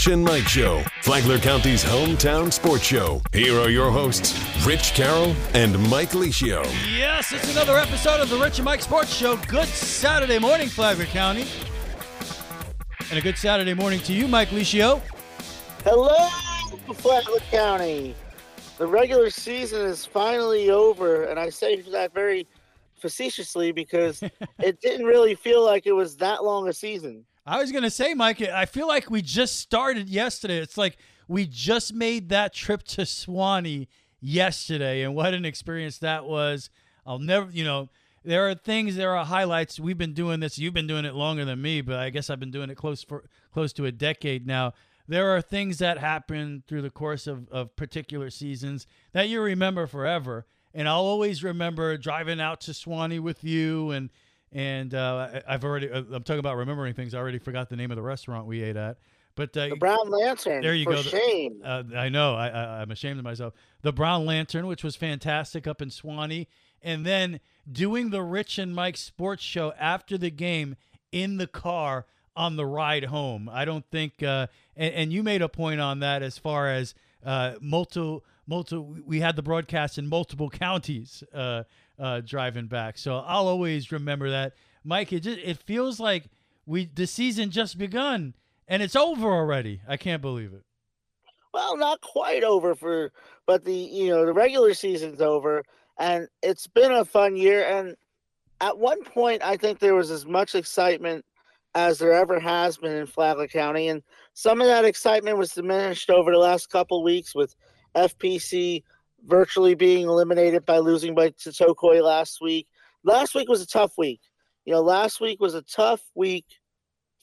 Rich and Mike Show, Flagler County's hometown sports show. Here are your hosts, Rich Carroll and Mike Licio. Yes, it's another episode of the Rich and Mike Sports Show. Good Saturday morning, Flagler County. And a good Saturday morning to you, Mike Licio. Hello, Flagler County. The regular season is finally over, and I say that very facetiously because it didn't really feel like it was that long a season. I was to say, Mike, I feel like we just started yesterday. It's like we just made that trip to Suwannee yesterday, and what an experience that was. I'll never, you know, there are things, there are highlights. We've been doing this. You've been doing it longer than me, but I guess I've been doing it close for close to a decade now. There are things that happen through the course of, of particular seasons that you remember forever. And I'll always remember driving out to Suwannee with you and and uh, I've already uh, I'm talking about remembering things. I already forgot the name of the restaurant we ate at. But uh, the Brown Lantern. There you go. Shame. Uh, I know. I, I I'm ashamed of myself. The Brown Lantern, which was fantastic up in Suwannee, and then doing the Rich and Mike Sports Show after the game in the car on the ride home. I don't think. Uh, and, and you made a point on that as far as uh, multiple multiple. We had the broadcast in multiple counties uh, uh, driving back, so I'll always remember that. Mike, it just, it feels like we the season just begun and it's over already. I can't believe it. Well, not quite over for, but the you know the regular season's over, and it's been a fun year. And at one point, I think there was as much excitement as there ever has been in Flagler County, and some of that excitement was diminished over the last couple weeks with FPC virtually being eliminated by losing by Totokoi last week. Last week was a tough week. You know, last week was a tough week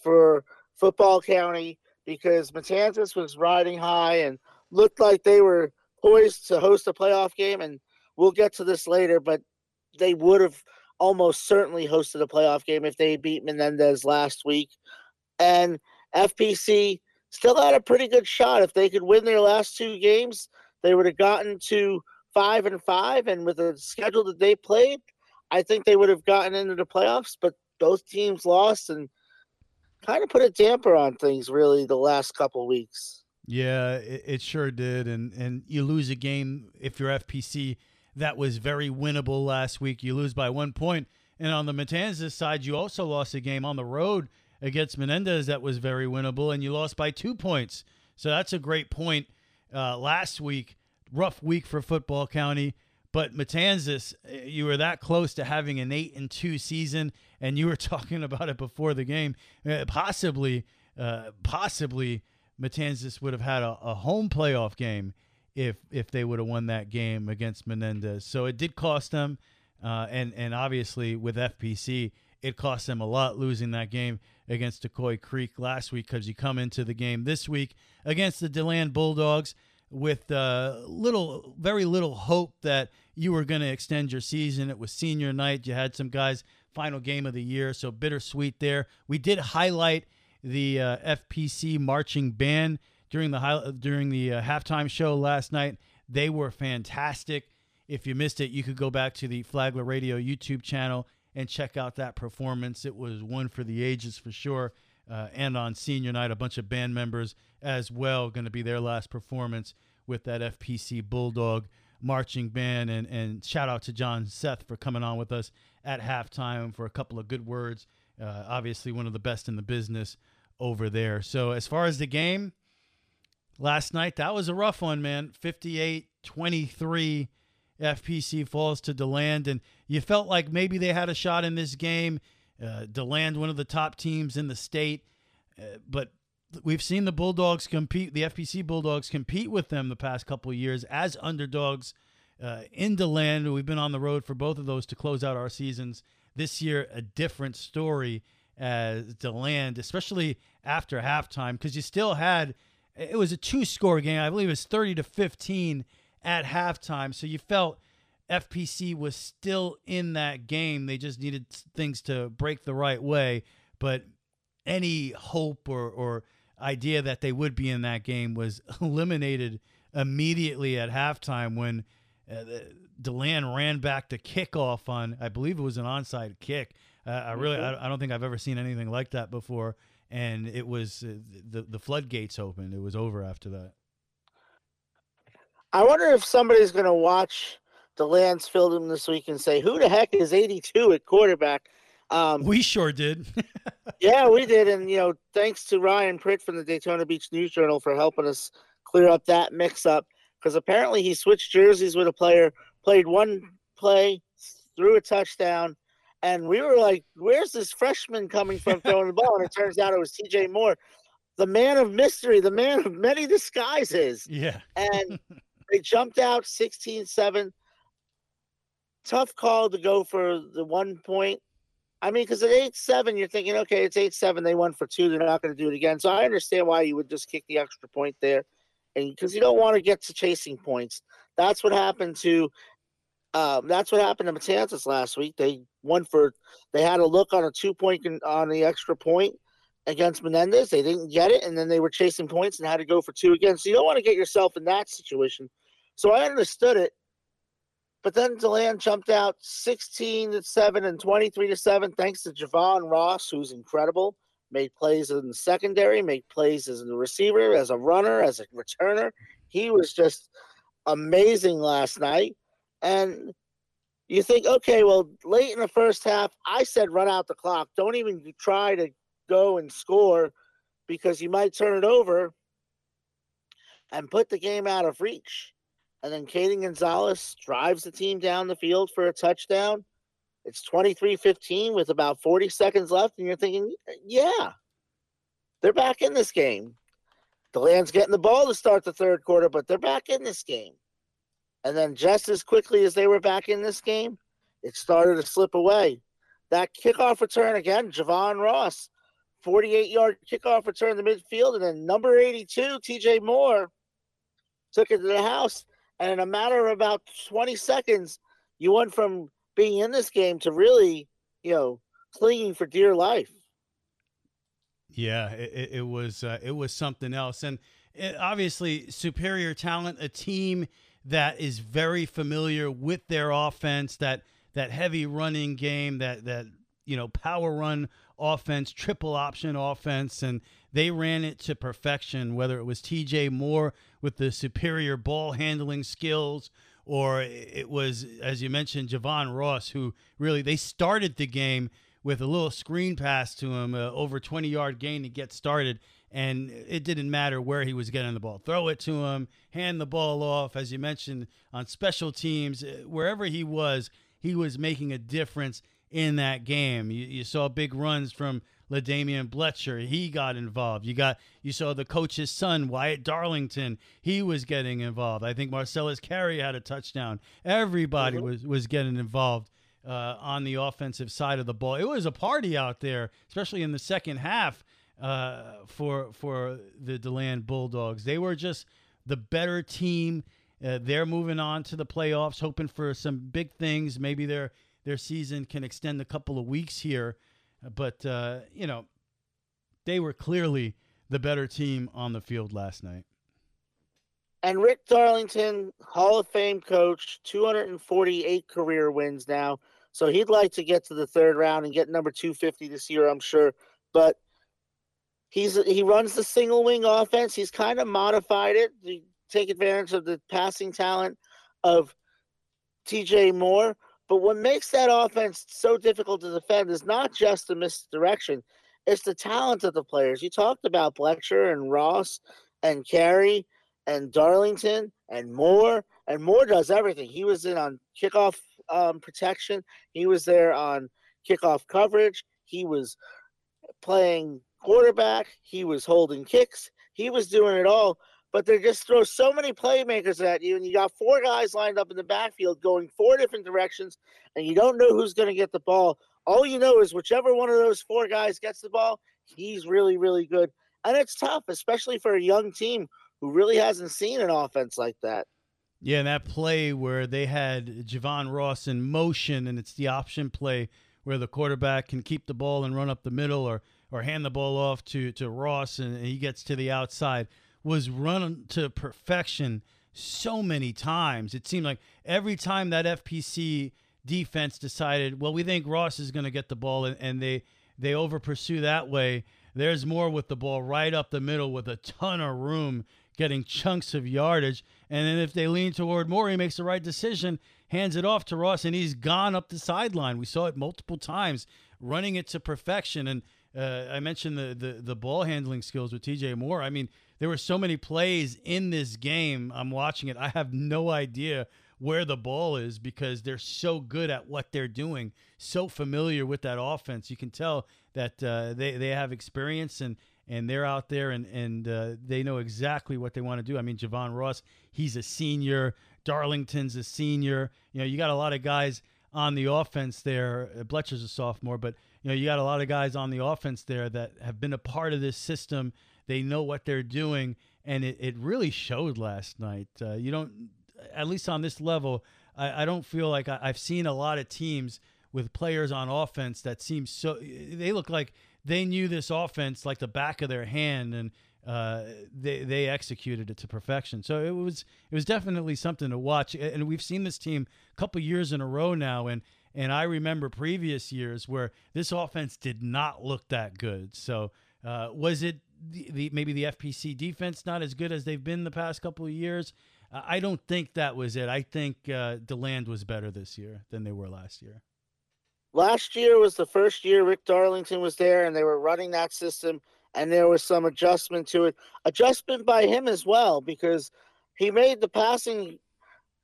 for football county because Matanzas was riding high and looked like they were poised to host a playoff game. And we'll get to this later, but they would have almost certainly hosted a playoff game if they beat Menendez last week. And FPC still had a pretty good shot. If they could win their last two games, they would have gotten to five and five. And with the schedule that they played, I think they would have gotten into the playoffs. But both teams lost, and kind of put a damper on things really the last couple weeks. Yeah, it, it, sure did. And and you lose a game if you're FPC that was very winnable last week. You lose by one point. And on the Matanzas side, you also lost a game on the road against Menendez that was very winnable, and you lost by two points. So that's a great point. Uh, last week, rough week for football county. But Matanzas, you were that close to having an eight and two season, and you were talking about it before the game. Uh, possibly, uh, possibly, Matanzas would have had a, a, home playoff game if if they would have won that game against Menendez. So it did cost them, uh, and and obviously with FPC, it cost them a lot losing that game against Tocoi Creek last week because you come into the game this week against the Deland Bulldogs with uh, little, very little hope that you were going to extend your season. It was senior night. You had some guys final game of the year, so bittersweet there. We did highlight the uh, FPC marching band during the high, during the uh, halftime show last night. They were fantastic. If you missed it, you could go back to the Flagler Radio YouTube channel and check out that performance. It was one for the ages for sure. Uh, and on senior night, a bunch of band members as well going to be their last performance with that FPC Bulldog marching band. And, and shout out to John Seth for coming on with us at halftime for a couple of good words. Uh, obviously, one of the best in the business over there. So, as far as the game last night, that was a rough one, man. 58 23. FPC falls to DeLand, and you felt like maybe they had a shot in this game. Uh, DeLand, one of the top teams in the state, uh, but we've seen the Bulldogs compete, the FPC Bulldogs compete with them the past couple years as underdogs uh, in DeLand. We've been on the road for both of those to close out our seasons. This year, a different story as DeLand, especially after halftime, because you still had it was a two score game. I believe it was 30 to 15 at halftime. So you felt FPC was still in that game. They just needed things to break the right way. But any hope or, or idea that they would be in that game was eliminated immediately at halftime when uh, Deland ran back to kickoff on, I believe it was an onside kick. Uh, I really, mm-hmm. I, I, don't think I've ever seen anything like that before. and it was uh, the the floodgates opened. It was over after that. I wonder if somebody's going to watch the DeLand's film this week and say, "Who the heck is 82 at quarterback?" Um, we sure did. yeah, we did, and you know, thanks to Ryan Pritt from the Daytona Beach News Journal for helping us clear up that mix-up because apparently he switched jerseys with a player, played one play, threw a touchdown, and we were like, "Where's this freshman coming from throwing the ball?" And it turns out it was T.J. Moore, the man of mystery, the man of many disguises. Yeah, and they jumped out 16-7. Tough call to go for the one point. I mean, because at eight seven, you're thinking, okay, it's eight seven. They won for two. They're not going to do it again. So I understand why you would just kick the extra point there, and because you don't want to get to chasing points. That's what happened to. Um, that's what happened to Matanzas last week. They won for. They had a look on a two point on the extra point against Menendez. They didn't get it, and then they were chasing points and had to go for two again. So you don't want to get yourself in that situation. So I understood it. But then Deland jumped out 16 to 7 and 23 to 7, thanks to Javon Ross, who's incredible. Made plays in the secondary, made plays as a receiver, as a runner, as a returner. He was just amazing last night. And you think, okay, well, late in the first half, I said run out the clock. Don't even try to go and score because you might turn it over and put the game out of reach. And then Kaden Gonzalez drives the team down the field for a touchdown. It's 23 15 with about 40 seconds left. And you're thinking, yeah, they're back in this game. DeLand's getting the ball to start the third quarter, but they're back in this game. And then just as quickly as they were back in this game, it started to slip away. That kickoff return again, Javon Ross, 48 yard kickoff return to midfield. And then number 82, TJ Moore, took it to the house and in a matter of about 20 seconds, you went from being in this game to really, you know, clinging for dear life. Yeah, it, it was uh, it was something else, and it, obviously superior talent, a team that is very familiar with their offense, that that heavy running game, that that you know power run offense, triple option offense, and they ran it to perfection. Whether it was T.J. Moore with the superior ball handling skills, or it was, as you mentioned, Javon Ross, who really they started the game with a little screen pass to him, uh, over 20 yard gain to get started. And it didn't matter where he was getting the ball. Throw it to him, hand the ball off. As you mentioned, on special teams, uh, wherever he was, he was making a difference in that game. You, you saw big runs from LaDamian Bletcher. He got involved. You got you saw the coach's son, Wyatt Darlington. He was getting involved. I think Marcellus Carey had a touchdown. Everybody mm-hmm. was was getting involved uh, on the offensive side of the ball. It was a party out there, especially in the second half uh, for for the Deland Bulldogs. They were just the better team. Uh, they're moving on to the playoffs, hoping for some big things. Maybe their their season can extend a couple of weeks here. But, uh, you know, they were clearly the better team on the field last night. And Rick Darlington, Hall of Fame coach, 248 career wins now. So he'd like to get to the third round and get number 250 this year, I'm sure. But he's he runs the single wing offense. He's kind of modified it to take advantage of the passing talent of TJ Moore. But what makes that offense so difficult to defend is not just the misdirection, it's the talent of the players. You talked about Bletcher and Ross and Carey and Darlington and Moore, and Moore does everything. He was in on kickoff um, protection, he was there on kickoff coverage, he was playing quarterback, he was holding kicks, he was doing it all but they just throw so many playmakers at you, and you got four guys lined up in the backfield going four different directions, and you don't know who's going to get the ball. All you know is whichever one of those four guys gets the ball, he's really, really good. And it's tough, especially for a young team who really hasn't seen an offense like that. Yeah, and that play where they had Javon Ross in motion, and it's the option play where the quarterback can keep the ball and run up the middle or or hand the ball off to, to Ross and he gets to the outside was run to perfection so many times. It seemed like every time that FPC defense decided, well, we think Ross is going to get the ball, and, and they they over pursue that way. There's more with the ball right up the middle with a ton of room, getting chunks of yardage. And then if they lean toward more, he makes the right decision, hands it off to Ross, and he's gone up the sideline. We saw it multiple times, running it to perfection. And uh, I mentioned the, the the ball handling skills with TJ Moore. I mean, there were so many plays in this game. I'm watching it. I have no idea where the ball is because they're so good at what they're doing, so familiar with that offense. You can tell that uh, they they have experience and and they're out there and and uh, they know exactly what they want to do. I mean, Javon Ross, he's a senior. Darlington's a senior. You know, you got a lot of guys on the offense there. Bletcher's a sophomore, but you know, you got a lot of guys on the offense there that have been a part of this system. They know what they're doing, and it, it really showed last night. Uh, you don't at least on this level, I, I don't feel like I, I've seen a lot of teams with players on offense that seem so. They look like they knew this offense like the back of their hand, and uh, they they executed it to perfection. So it was it was definitely something to watch. And we've seen this team a couple years in a row now, and and I remember previous years where this offense did not look that good. So uh, was it the, the maybe the FPC defense not as good as they've been the past couple of years? I don't think that was it. I think uh, Deland was better this year than they were last year. Last year was the first year Rick Darlington was there, and they were running that system, and there was some adjustment to it. Adjustment by him as well, because he made the passing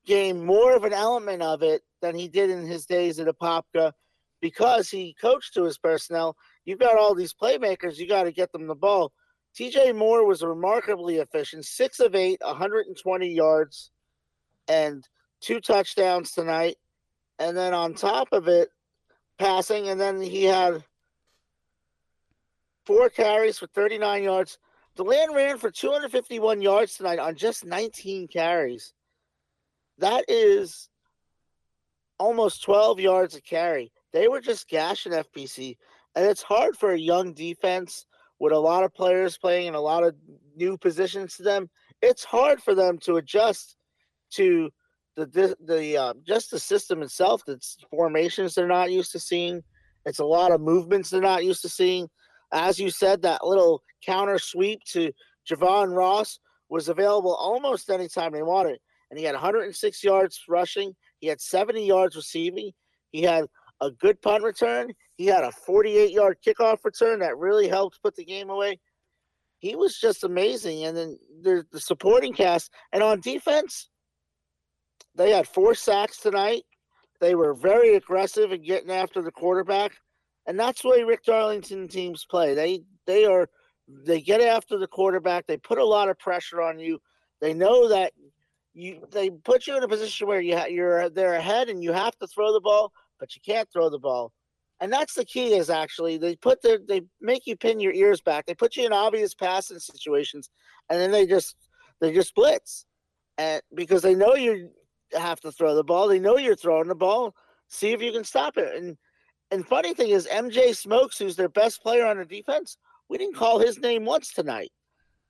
game more of an element of it than he did in his days at Apopka, because he coached to his personnel. You've got all these playmakers, you got to get them the ball. TJ Moore was remarkably efficient, six of eight, 120 yards, and two touchdowns tonight. And then on top of it, passing, and then he had four carries for 39 yards. Deland ran for 251 yards tonight on just 19 carries. That is almost 12 yards a carry. They were just gashing FPC. And it's hard for a young defense with a lot of players playing in a lot of new positions to them, it's hard for them to adjust to the the, the uh, just the system itself. That's formations they're not used to seeing. It's a lot of movements they're not used to seeing. As you said, that little counter sweep to Javon Ross was available almost anytime they wanted. And he had 106 yards rushing. He had 70 yards receiving. He had a good punt return. He had a 48 yard kickoff return that really helped put the game away. He was just amazing. And then the, the supporting cast. And on defense, they had four sacks tonight. They were very aggressive in getting after the quarterback. And that's the way Rick Darlington teams play. They they are they get after the quarterback. They put a lot of pressure on you. They know that you they put you in a position where you ha- you're they're ahead and you have to throw the ball, but you can't throw the ball. And that's the key is actually they put their they make you pin your ears back. They put you in obvious passing situations and then they just they just blitz. And because they know you have to throw the ball. They know you're throwing the ball. See if you can stop it. And and funny thing is mj smokes who's their best player on the defense we didn't call his name once tonight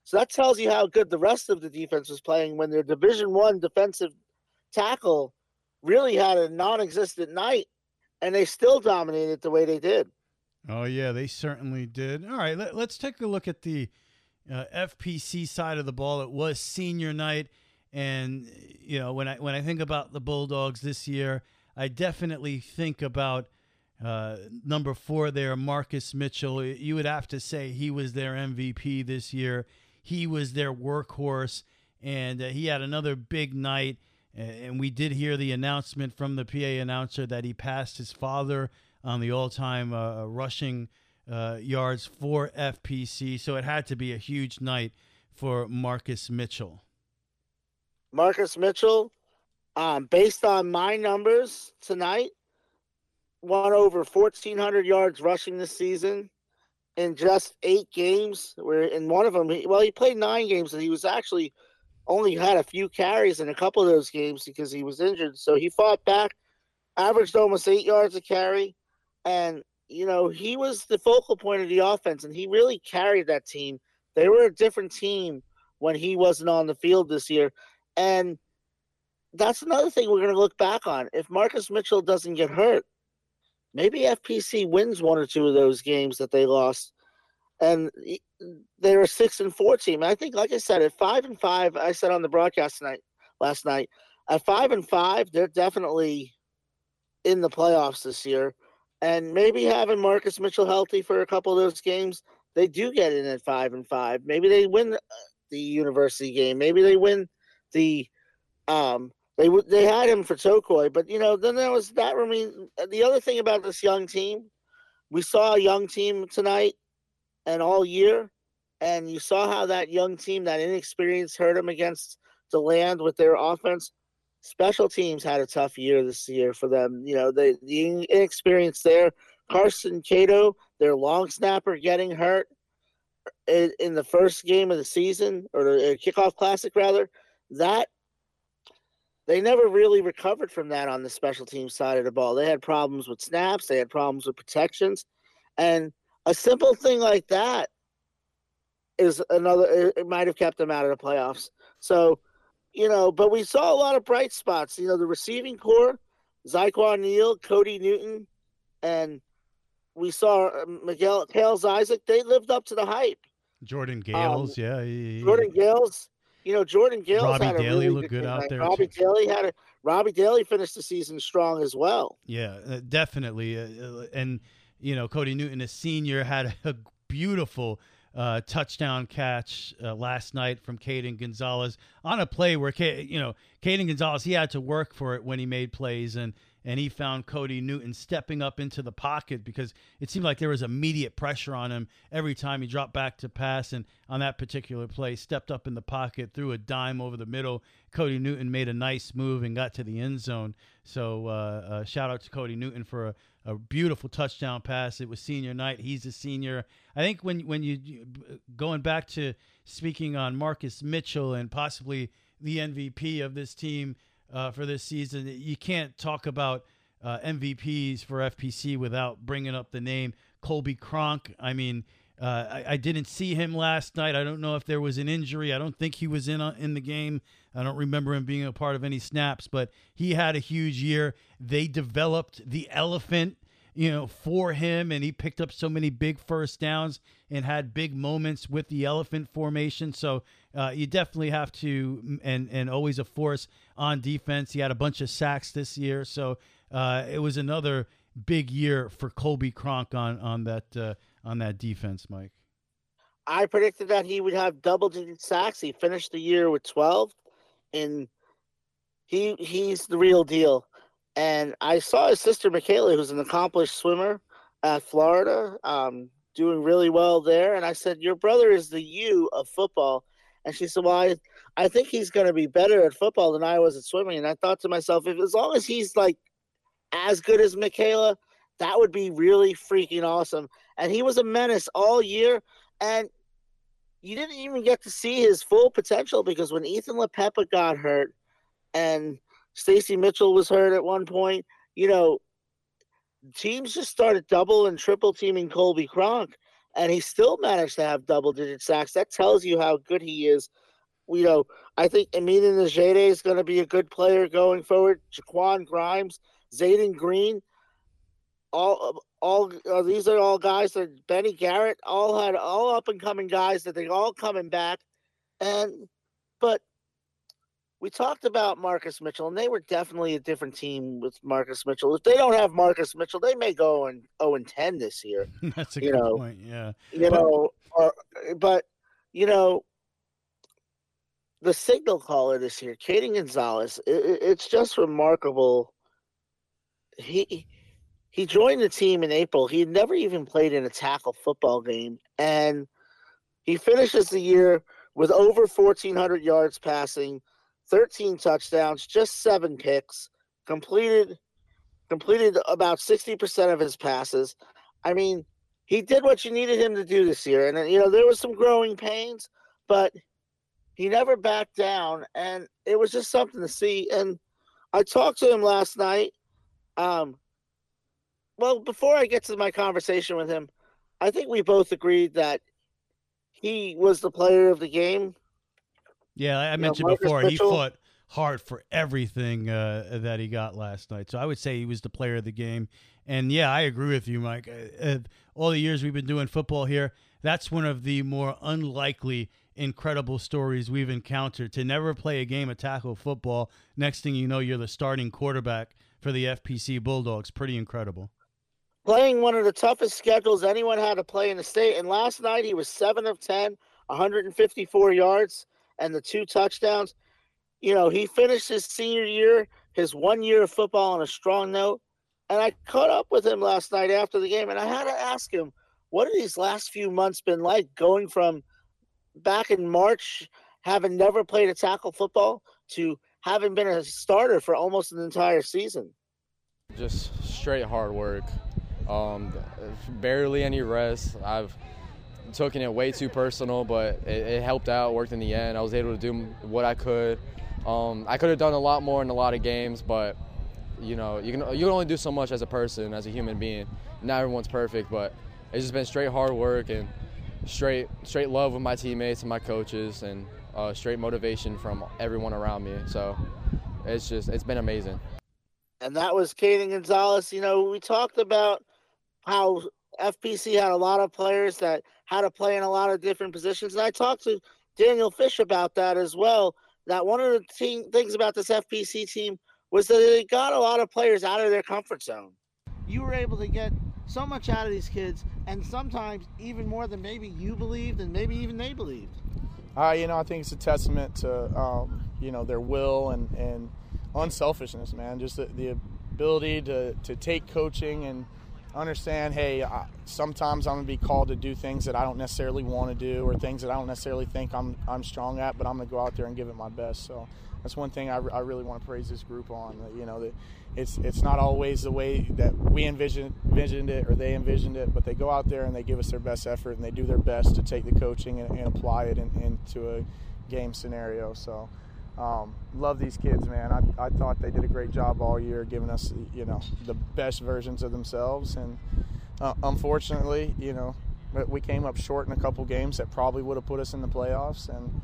so that tells you how good the rest of the defense was playing when their division one defensive tackle really had a non-existent night and they still dominated the way they did. Oh yeah, they certainly did. All right, let, us take a look at the uh, FPC side of the ball. It was senior night, and you know when I when I think about the Bulldogs this year, I definitely think about uh, number four there, Marcus Mitchell. You would have to say he was their MVP this year. He was their workhorse, and uh, he had another big night. And we did hear the announcement from the PA announcer that he passed his father on the all time uh, rushing uh, yards for FPC. So it had to be a huge night for Marcus Mitchell. Marcus Mitchell, um, based on my numbers tonight, won over 1,400 yards rushing this season in just eight games. Where in one of them, well, he played nine games and he was actually only had a few carries in a couple of those games because he was injured. So he fought back, averaged almost eight yards a carry, and you know he was the focal point of the offense, and he really carried that team. They were a different team when he wasn't on the field this year, and that's another thing we're going to look back on. If Marcus Mitchell doesn't get hurt, maybe FPC wins one or two of those games that they lost. and they're a six and four team. I think, like I said, at five and five, I said on the broadcast tonight, last night, at five and five, they're definitely in the playoffs this year. And maybe having Marcus Mitchell healthy for a couple of those games, they do get in at five and five. Maybe they win the university game. Maybe they win the um they they had him for Tocoi, but you know then there was that. Mean, the other thing about this young team, we saw a young team tonight and all year, and you saw how that young team, that inexperience, hurt them against DeLand with their offense. Special teams had a tough year this year for them. You know, the the inexperience there. Carson Cato, their long snapper, getting hurt in, in the first game of the season or the uh, kickoff classic rather. That they never really recovered from that on the special team side of the ball. They had problems with snaps, they had problems with protections, and a simple thing like that is another. It might have kept them out of the playoffs. So, you know, but we saw a lot of bright spots. You know, the receiving core, Zyquan Neal, Cody Newton, and we saw uh, Miguel Kales Isaac. They lived up to the hype. Jordan Gales, um, yeah, he, Jordan Gales. You know, Jordan Gales Robbie had a Daly really looked good out there, Robbie too. Daly had a Robbie Daly finished the season strong as well. Yeah, uh, definitely. Uh, uh, and you know, Cody Newton, a senior, had a beautiful uh, touchdown catch uh, last night from Caden Gonzalez on a play where, Ca- you know, Caden Gonzalez, he had to work for it when he made plays, and and he found Cody Newton stepping up into the pocket because it seemed like there was immediate pressure on him every time he dropped back to pass. And on that particular play, stepped up in the pocket, threw a dime over the middle. Cody Newton made a nice move and got to the end zone. So uh, uh, shout out to Cody Newton for a, a beautiful touchdown pass. It was senior night. He's a senior. I think when when you going back to speaking on Marcus Mitchell and possibly the MVP of this team uh, for this season, you can't talk about uh, MVPs for FPC without bringing up the name Colby Cronk. I mean. Uh, I, I didn't see him last night. I don't know if there was an injury. I don't think he was in uh, in the game. I don't remember him being a part of any snaps, but he had a huge year. They developed the elephant, you know, for him, and he picked up so many big first downs and had big moments with the elephant formation. So uh, you definitely have to, and and always a force on defense. He had a bunch of sacks this year, so uh, it was another big year for Colby Cronk on on that uh, on that defense, Mike. I predicted that he would have double digit sacks. He finished the year with 12 and he he's the real deal. And I saw his sister Michaela, who's an accomplished swimmer at Florida, um, doing really well there. And I said, Your brother is the you of football. And she said, Well, I, I think he's going to be better at football than I was at swimming. And I thought to myself, if as long as he's like as good as Michaela, that would be really freaking awesome. And he was a menace all year. And you didn't even get to see his full potential because when Ethan LaPepa got hurt and Stacy Mitchell was hurt at one point, you know, teams just started double and triple teaming Colby Cronk, and he still managed to have double digit sacks. That tells you how good he is. You know, I think Amina Najede is going to be a good player going forward. Jaquan Grimes, Zayden Green, all all uh, these are all guys that Benny Garrett all had all up and coming guys that they all coming back, and but we talked about Marcus Mitchell, and they were definitely a different team with Marcus Mitchell. If they don't have Marcus Mitchell, they may go and zero and ten this year. That's a You good know, point. Yeah. You know, or but you know. The signal caller this year, Caden Gonzalez, i i- it's just remarkable. He he joined the team in April. He had never even played in a tackle football game, and he finishes the year with over 1,400 yards passing, 13 touchdowns, just seven picks, completed completed about 60% of his passes. I mean, he did what you needed him to do this year, and you know there was some growing pains, but he never backed down, and it was just something to see. And I talked to him last night. Um, well, before I get to my conversation with him, I think we both agreed that he was the player of the game. Yeah, I know, mentioned Marcus before he fought hard for everything uh, that he got last night. So I would say he was the player of the game. And yeah, I agree with you, Mike. Uh, uh, all the years we've been doing football here, that's one of the more unlikely incredible stories we've encountered to never play a game of tackle football. Next thing you know, you're the starting quarterback for the FPC Bulldogs. Pretty incredible. Playing one of the toughest schedules anyone had to play in the state. And last night he was 7 of 10, 154 yards, and the two touchdowns. You know, he finished his senior year, his one year of football on a strong note. And I caught up with him last night after the game, and I had to ask him, what have these last few months been like going from back in March, having never played a tackle football, to having been a starter for almost an entire season? Just straight hard work. Um, barely any rest. I've taken it way too personal, but it, it, helped out. Worked in the end. I was able to do what I could. Um, I could have done a lot more in a lot of games, but you know, you can you can only do so much as a person, as a human being. Not everyone's perfect, but it's just been straight hard work and straight straight love with my teammates and my coaches, and uh, straight motivation from everyone around me. So it's just it's been amazing. And that was Kaden Gonzalez. You know, we talked about how FPC had a lot of players that had to play in a lot of different positions, and I talked to Daniel Fish about that as well. That one of the team, things about this FPC team was that they got a lot of players out of their comfort zone. You were able to get so much out of these kids, and sometimes even more than maybe you believed, and maybe even they believed. Uh, you know, I think it's a testament to um, you know their will and and unselfishness, man. Just the, the ability to to take coaching and understand, hey, I, sometimes I'm gonna be called to do things that I don't necessarily want to do, or things that I don't necessarily think I'm I'm strong at, but I'm gonna go out there and give it my best. So that's one thing I, I really want to praise this group on. You know, that it's it's not always the way that we envisioned envisioned it or they envisioned it, but they go out there and they give us their best effort and they do their best to take the coaching and, and apply it in, into a game scenario. So. Um, love these kids, man. I, I thought they did a great job all year, giving us, you know, the best versions of themselves. And uh, unfortunately, you know, we came up short in a couple games that probably would have put us in the playoffs. And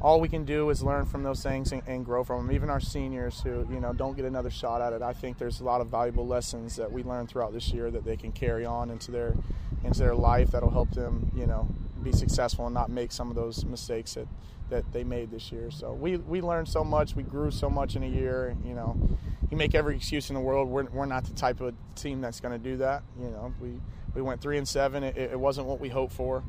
all we can do is learn from those things and, and, grow from them. Even our seniors who you know don't get another shot at it, I think there's a lot of valuable lessons that we learned throughout this year that they can carry on into their into their life that'll help them you know be successful and not make some of those mistakes that that they made this year. So we we learned so much, we grew so much in a year. You know, you make every excuse in the world. We're we're not the type of team that's going to do that. You know, we we went three and seven. It, it wasn't what we hoped for.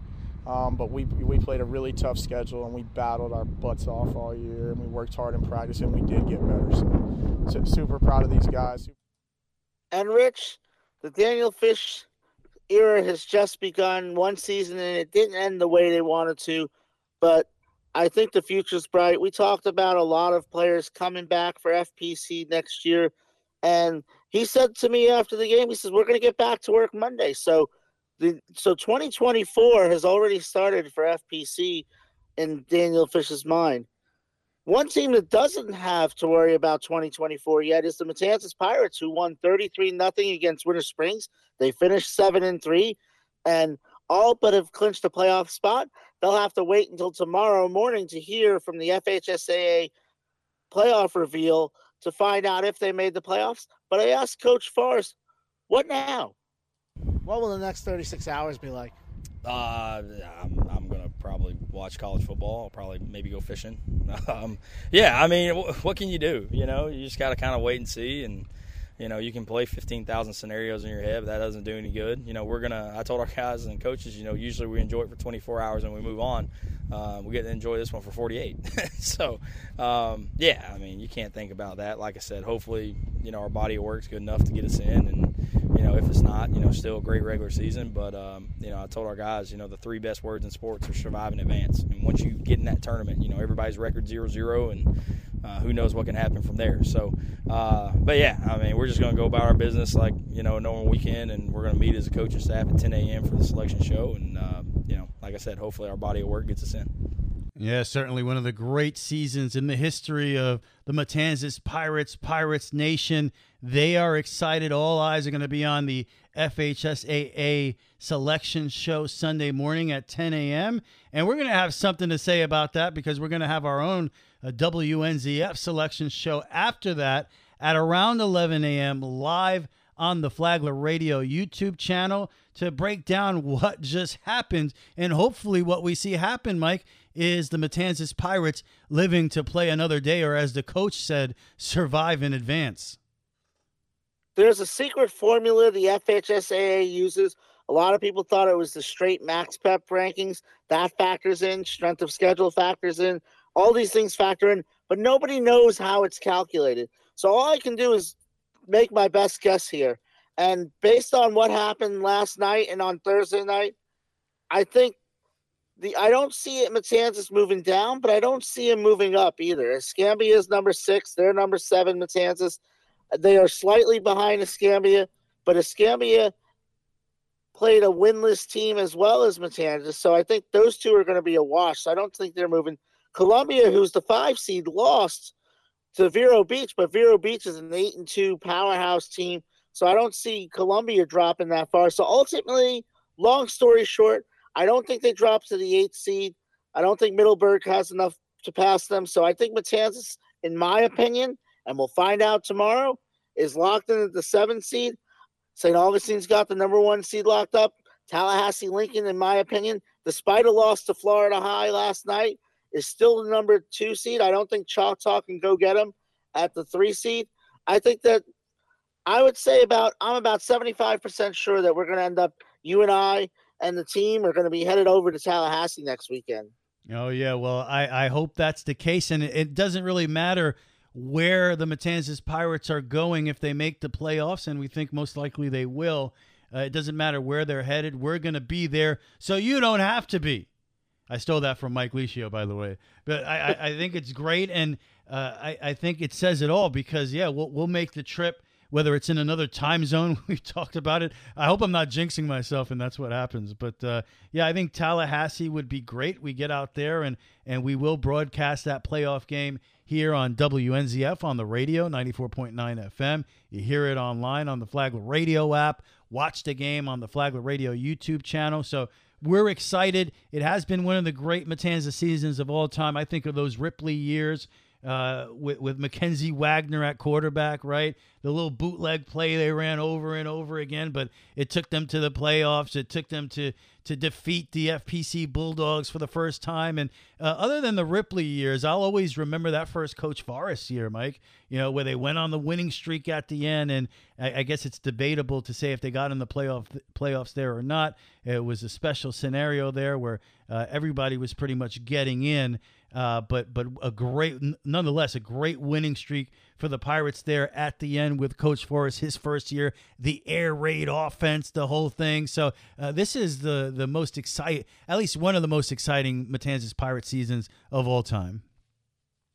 Um, but we, we played a really tough schedule and we battled our butts off all year and we worked hard in practice and we did get better. So, so super proud of these guys. And Rich, the Daniel Fish era has just begun one season and it didn't end the way they wanted to, but I think the future's bright. We talked about a lot of players coming back for FPC next year. And he said to me after the game, he says, We're going to get back to work Monday. So the so 2024 has already started for FPC in Daniel Fish's mind. One team that doesn't have to worry about 2024 yet is the Matanzas Pirates, who won 33 nothing against Winter Springs. They finished seven and three, and all but have clinched a playoff spot. They'll have to wait until tomorrow morning to hear from the FHSAA playoff reveal to find out if they made the playoffs. But I asked Coach Forrest, what now? What will the next 36 hours be like? Uh, I'm, I'm gonna probably watch college football. I'll probably maybe go fishing. Um, yeah, I mean, what can you do? You know, you just got to kind of wait and see. And you know, you can play 15,000 scenarios in your head, but that doesn't do any good. You know, we're gonna. I told our guys and coaches, you know, usually we enjoy it for 24 hours and we move on. Um, we get to enjoy this one for 48. so, um, yeah, I mean, you can't think about that. Like I said, hopefully, you know, our body work's good enough to get us in, and you know, if it's not, you know, still a great regular season. But um, you know, I told our guys, you know, the three best words in sports are survive and advance. And once you get in that tournament, you know, everybody's record zero zero, and uh, who knows what can happen from there. So, uh, but yeah, I mean, we're just going to go about our business like you know, a normal weekend, and we're going to meet as a coaching staff at 10 a.m. for the selection show, and uh, you know, like I said, hopefully our body of work gets us in. Yeah, certainly one of the great seasons in the history of the Matanzas Pirates, Pirates Nation. They are excited. All eyes are going to be on the FHSAA selection show Sunday morning at 10 a.m. And we're going to have something to say about that because we're going to have our own uh, WNZF selection show after that at around 11 a.m. live on the Flagler Radio YouTube channel to break down what just happened. And hopefully, what we see happen, Mike, is the Matanzas Pirates living to play another day, or as the coach said, survive in advance. There's a secret formula the FHSAA uses. A lot of people thought it was the straight MaxPreps rankings. That factors in, strength of schedule factors in, all these things factor in, but nobody knows how it's calculated. So all I can do is make my best guess here. And based on what happened last night and on Thursday night, I think the I don't see it Matanzas moving down, but I don't see him moving up either. Escambia is number six, they're number seven, Matanzas. They are slightly behind Escambia, but Escambia played a winless team as well as Matanzas. So I think those two are going to be a wash. So I don't think they're moving. Columbia, who's the five seed, lost to Vero Beach, but Vero Beach is an eight and two powerhouse team. So I don't see Columbia dropping that far. So ultimately, long story short, I don't think they drop to the eighth seed. I don't think Middleburg has enough to pass them. So I think Matanzas, in my opinion, and we'll find out tomorrow, is locked in at the seventh seed. St. Augustine's got the number one seed locked up. Tallahassee Lincoln, in my opinion, despite a loss to Florida High last night, is still the number two seed. I don't think Choctaw can go get them at the three seed. I think that I would say about I'm about 75% sure that we're going to end up you and I and the team are going to be headed over to Tallahassee next weekend. Oh yeah, well I I hope that's the case, and it doesn't really matter where the Matanzas Pirates are going if they make the playoffs, and we think most likely they will. Uh, it doesn't matter where they're headed. We're going to be there, so you don't have to be. I stole that from Mike Licio, by the way. But I, I, I think it's great, and uh, I, I think it says it all because yeah, we'll we'll make the trip whether it's in another time zone. We've talked about it. I hope I'm not jinxing myself and that's what happens. But uh, yeah, I think Tallahassee would be great. We get out there and and we will broadcast that playoff game here on WNZF on the radio, 94.9 FM. You hear it online on the Flagler Radio app. Watch the game on the Flagler Radio YouTube channel. So we're excited. It has been one of the great Matanza seasons of all time. I think of those Ripley years uh, with with Mackenzie Wagner at quarterback, right? The little bootleg play they ran over and over again, but it took them to the playoffs. It took them to to defeat the FPC Bulldogs for the first time. And uh, other than the Ripley years, I'll always remember that first Coach Forrest year, Mike. You know, where they went on the winning streak at the end, and I, I guess it's debatable to say if they got in the playoff playoffs there or not. It was a special scenario there where uh, everybody was pretty much getting in. Uh, but but a great, nonetheless, a great winning streak for the Pirates there at the end with Coach Forrest, his first year, the air raid offense, the whole thing. So uh, this is the the most exciting, at least one of the most exciting Matanzas Pirate seasons of all time.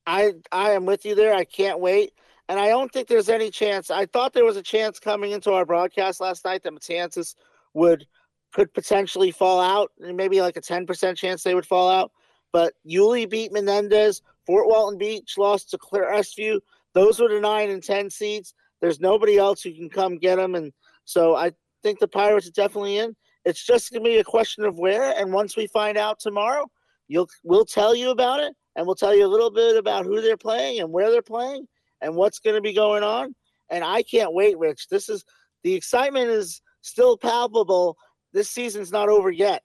I I am with you there. I can't wait. And I don't think there's any chance. I thought there was a chance coming into our broadcast last night that Matanzas would could potentially fall out, and maybe like a 10% chance they would fall out. But Yulee beat Menendez. Fort Walton Beach lost to Crestview. Those were the nine and ten seeds. There's nobody else who can come get them, and so I think the Pirates are definitely in. It's just gonna be a question of where, and once we find out tomorrow, you'll we'll tell you about it, and we'll tell you a little bit about who they're playing and where they're playing and what's going to be going on. And I can't wait, Rich. This is the excitement is still palpable. This season's not over yet.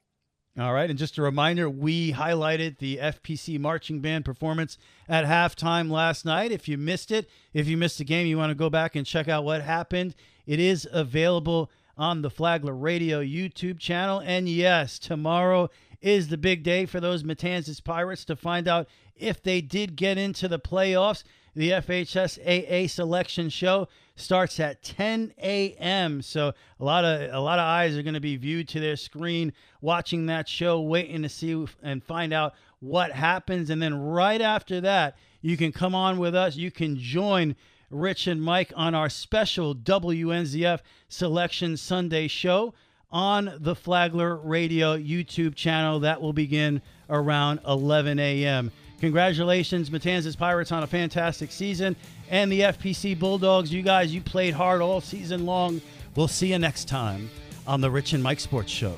All right. And just a reminder, we highlighted the FPC marching band performance at halftime last night. If you missed it, if you missed the game, you want to go back and check out what happened. It is available on the Flagler Radio YouTube channel. And yes, tomorrow is the big day for those Matanzas Pirates to find out if they did get into the playoffs. The FHSAA selection show starts at 10 a.m. So a lot of a lot of eyes are going to be viewed to their screen watching that show, waiting to see and find out what happens. And then right after that, you can come on with us. You can join Rich and Mike on our special WNZF Selection Sunday show on the Flagler Radio YouTube channel. That will begin around 11 a.m. Congratulations, Matanzas Pirates, on a fantastic season. And the FPC Bulldogs, you guys, you played hard all season long. We'll see you next time on the Rich and Mike Sports Show.